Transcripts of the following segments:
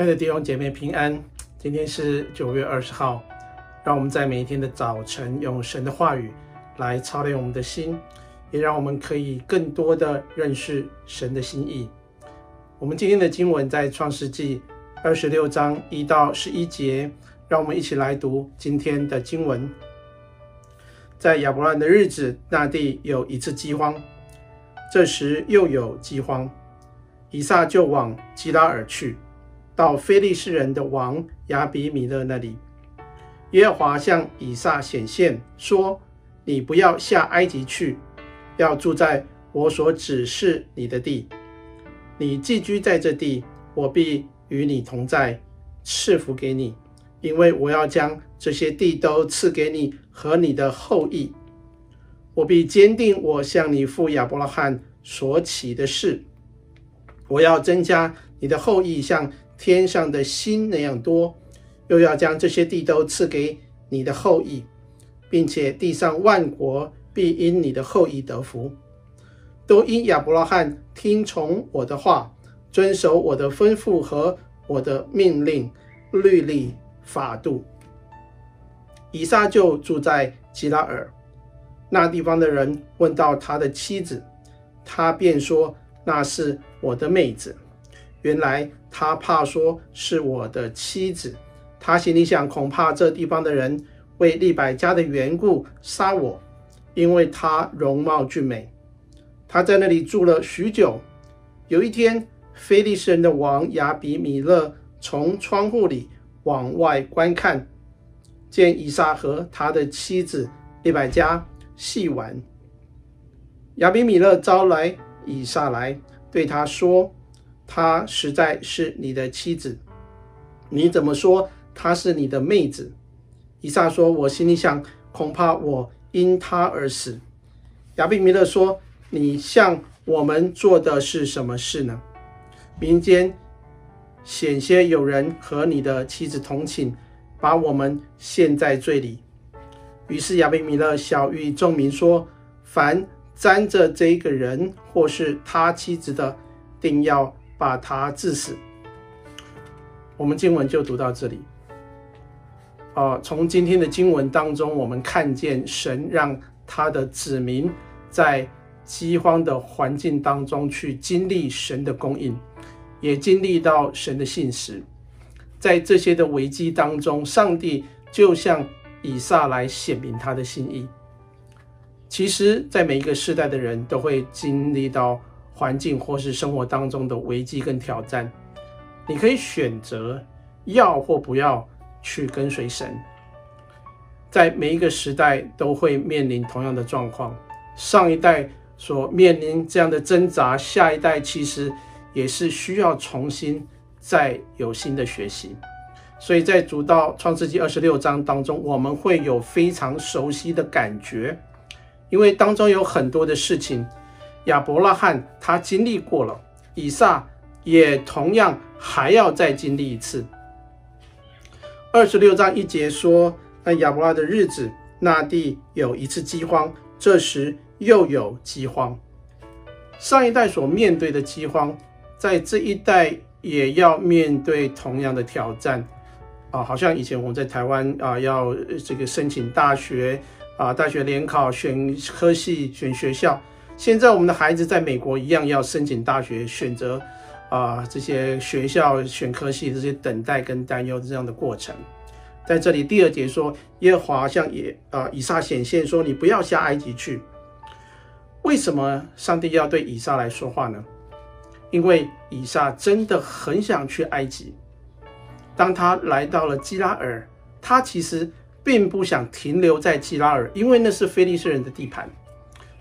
亲爱的弟兄姐妹平安，今天是九月二十号，让我们在每一天的早晨用神的话语来操练我们的心，也让我们可以更多的认识神的心意。我们今天的经文在创世纪二十六章一到十一节，让我们一起来读今天的经文。在亚伯兰的日子，那地有一次饥荒，这时又有饥荒，以撒就往基拉耳去。到非利士人的王亚比米勒那里，耶和华向以撒显现，说：“你不要下埃及去，要住在我所指示你的地。你寄居在这地，我必与你同在，赐福给你，因为我要将这些地都赐给你和你的后裔。我必坚定我向你父亚伯拉罕所起的誓，我要增加你的后裔，像。”天上的星那样多，又要将这些地都赐给你的后裔，并且地上万国必因你的后裔得福，都因亚伯拉罕听从我的话，遵守我的吩咐和我的命令、律例、法度。以撒就住在基拉耳，那地方的人问到他的妻子，他便说：“那是我的妹子。”原来他怕说是我的妻子，他心里想，恐怕这地方的人为利百加的缘故杀我，因为她容貌俊美。他在那里住了许久。有一天，非利士人的王亚比米勒从窗户里往外观看，见以撒和他的妻子利百加戏玩。亚比米勒招来以撒来，对他说。她实在是你的妻子，你怎么说她是你的妹子？以撒说：“我心里想，恐怕我因她而死。”亚比米勒说：“你向我们做的是什么事呢？民间险些有人和你的妻子同寝，把我们陷在罪里。”于是亚比米勒晓諭众民说：“凡沾着这个人或是他妻子的，定要。”把他治死。我们经文就读到这里。哦，从今天的经文当中，我们看见神让他的子民在饥荒的环境当中去经历神的供应，也经历到神的信实。在这些的危机当中，上帝就向以撒来显明他的心意。其实，在每一个世代的人都会经历到。环境或是生活当中的危机跟挑战，你可以选择要或不要去跟随神。在每一个时代都会面临同样的状况，上一代所面临这样的挣扎，下一代其实也是需要重新再有新的学习。所以在读到创世纪二十六章当中，我们会有非常熟悉的感觉，因为当中有很多的事情。亚伯拉罕他经历过了，以撒也同样还要再经历一次。二十六章一节说：“在亚伯拉的日子，那地有一次饥荒，这时又有饥荒。上一代所面对的饥荒，在这一代也要面对同样的挑战啊！好像以前我们在台湾啊，要这个申请大学啊，大学联考选科系、选学校。”现在我们的孩子在美国一样要申请大学，选择啊、这些学校选科系，这些等待跟担忧这样的过程。在这里第二节说，耶和华向以啊以撒显现说：“你不要下埃及去。”为什么上帝要对以撒来说话呢？因为以撒真的很想去埃及。当他来到了基拉尔，他其实并不想停留在基拉尔，因为那是非利士人的地盘。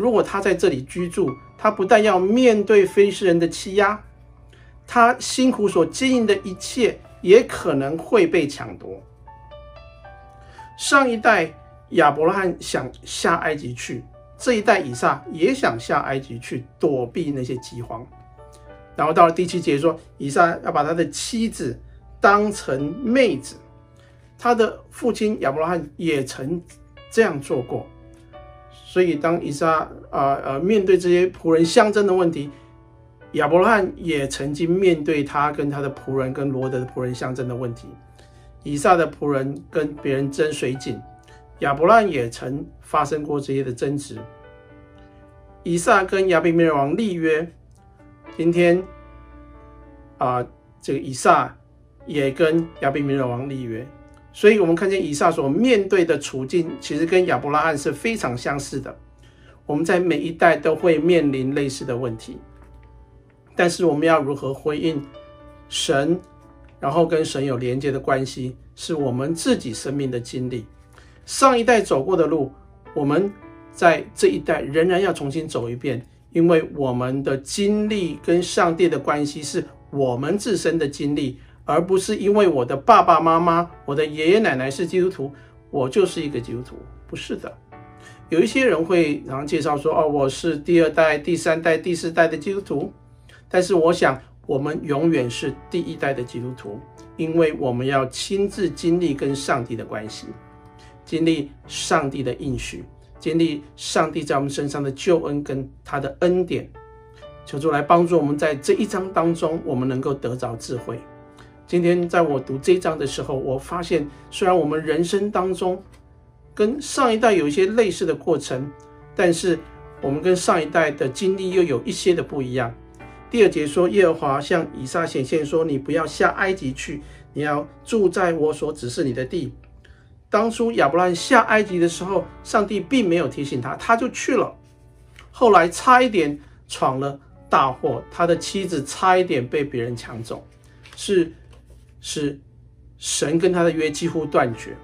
如果他在这里居住，他不但要面对非利士人的欺压，他辛苦所经营的一切也可能会被抢夺。上一代亚伯拉罕想下埃及去，这一代以撒也想下埃及去躲避那些饥荒。然后到了第七节说，以撒要把他的妻子当成妹子，他的父亲亚伯拉罕也曾这样做过。所以，当以撒啊呃面对这些仆人相争的问题，亚伯拉罕也曾经面对他跟他的仆人跟罗德的仆人相争的问题。以撒的仆人跟别人争水井，亚伯拉罕也曾发生过这些的争执。以撒跟亚比米勒王立约，今天啊、这个以撒也跟亚比米勒王立约，所以我们看见以撒所面对的处境，其实跟亚伯拉罕是非常相似的。我们在每一代都会面临类似的问题，但是我们要如何回应神，然后跟神有连接的关系，是我们自己生命的经历。上一代走过的路，我们。在这一代仍然要重新走一遍，因为我们的经历跟上帝的关系是我们自身的经历，而不是因为我的爸爸妈妈、我的爷爷奶奶是基督徒，我就是一个基督徒。不是的，有一些人会常常介绍说：“哦，我是第二代、第三代、第四代的基督徒。”但是我想，我们永远是第一代的基督徒，因为我们要亲自经历跟上帝的关系，经历上帝的应许。经历上帝在我们身上的救恩跟他的恩典，求主来帮助我们，在这一章当中，我们能够得着智慧。今天在我读这一章的时候，我发现虽然我们人生当中跟上一代有一些类似的过程，但是我们跟上一代的经历又有一些的不一样。第二节说，耶和华向以撒显现说：“你不要下埃及去，你要住在我所指示你的地。”当初亚伯兰下埃及的时候，上帝并没有提醒他，他就去了。后来差一点闯了大祸，他的妻子差一点被别人抢走，是是神跟他的约几乎断绝。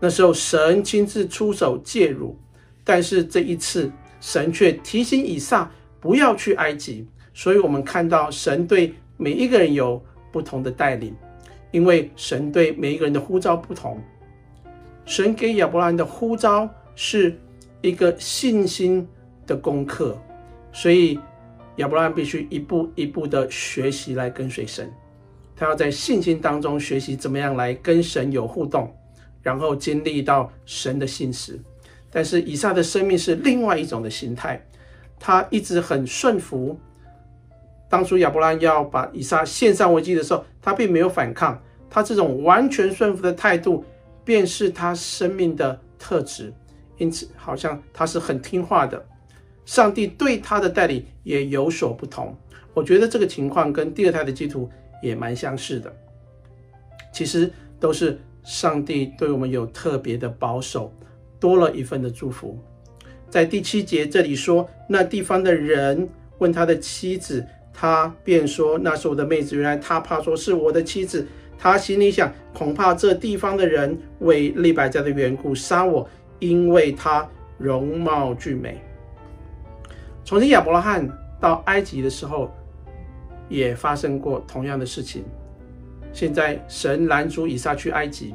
那时候神亲自出手介入，但是这一次神却提醒以撒不要去埃及。所以我们看到神对每一个人有不同的带领，因为神对每一个人的呼召不同。神给亚伯兰的呼召是一个信心的功课，所以亚伯兰必须一步一步的学习来跟随神。他要在信心当中学习怎么样来跟神有互动，然后经历到神的信实。但是以撒的生命是另外一种的形态，他一直很顺服。当初亚伯拉罕要把以撒献上为祭的时候，他并没有反抗，他这种完全顺服的态度。便是他生命的特质，因此好像他是很听话的。上帝对他的带领也有所不同。我觉得这个情况跟第二代的基督徒也蛮相似的。其实都是上帝对我们有特别的保守，多了一份的祝福。在第七节这里说，那地方的人问他的妻子，他便说：“那是我的妹子。”原来他怕说是我的妻子。他心里想，恐怕这地方的人为利百加的缘故杀我，因为他容貌俊美。从前亚伯拉罕到埃及的时候，也发生过同样的事情。现在神拦阻以撒去埃及，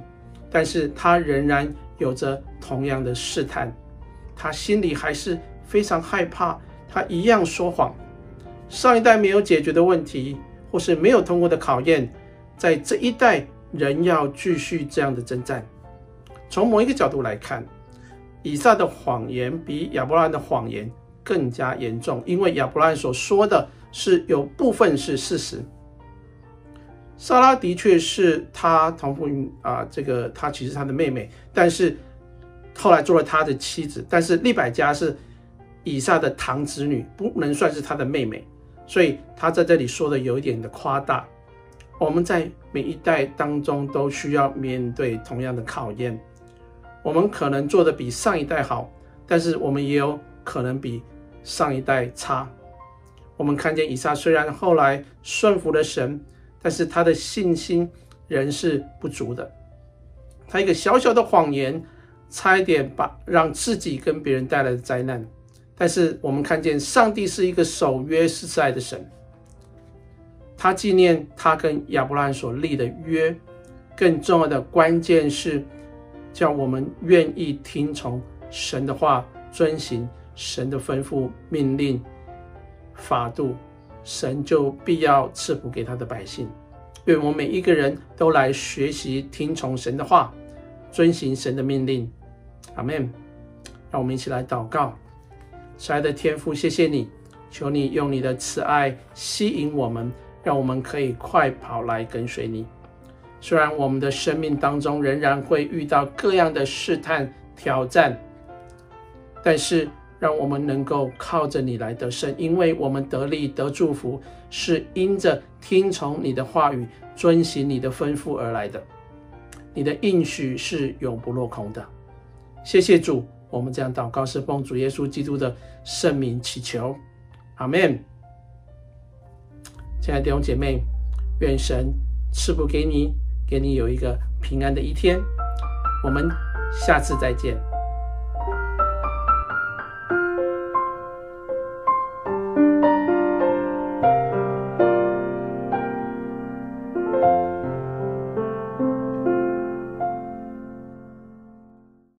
但是他仍然有着同样的试探，他心里还是非常害怕，他一样说谎。上一代没有解决的问题，或是没有通过的考验。在这一代，仍要继续这样的征战。从某一个角度来看，以撒的谎言比亚伯兰的谎言更加严重，因为亚伯兰所说的是有部分是事实。莎拉的确是他同父啊，这个他其实他的妹妹，但是后来做了他的妻子。但是利百加是以撒的堂侄女，不能算是他的妹妹，所以他在这里说的有一点的夸大。我们在每一代当中都需要面对同样的考验。我们可能做的比上一代好，但是我们也有可能比上一代差。我们看见以撒虽然后来顺服了神，但是他的信心仍是不足的。他一个小小的谎言，差一点把让自己跟别人带来的灾难。但是我们看见上帝是一个守约施慈爱的神。他纪念他跟亚伯拉罕所立的约，更重要的关键是，叫我们愿意听从神的话，遵行神的吩咐、命令、法度，神就必要赐福给他的百姓。愿我们每一个人都来学习听从神的话，遵行神的命令。阿门。让我们一起来祷告，亲爱的天父，谢谢你，求你用你的慈爱吸引我们，让我们可以快跑来跟随你。虽然我们的生命当中仍然会遇到各样的试探挑战，但是让我们能够靠着你来得胜，因为我们得力得祝福，是因着听从你的话语，遵行你的吩咐而来的。你的应许是永不落空的。谢谢主，我们这样祷告是奉主耶稣基督的圣名祈求，阿门。亲爱的弟兄姐妹，愿神赐福给你。给你有一个平安的一天，我们下次再见。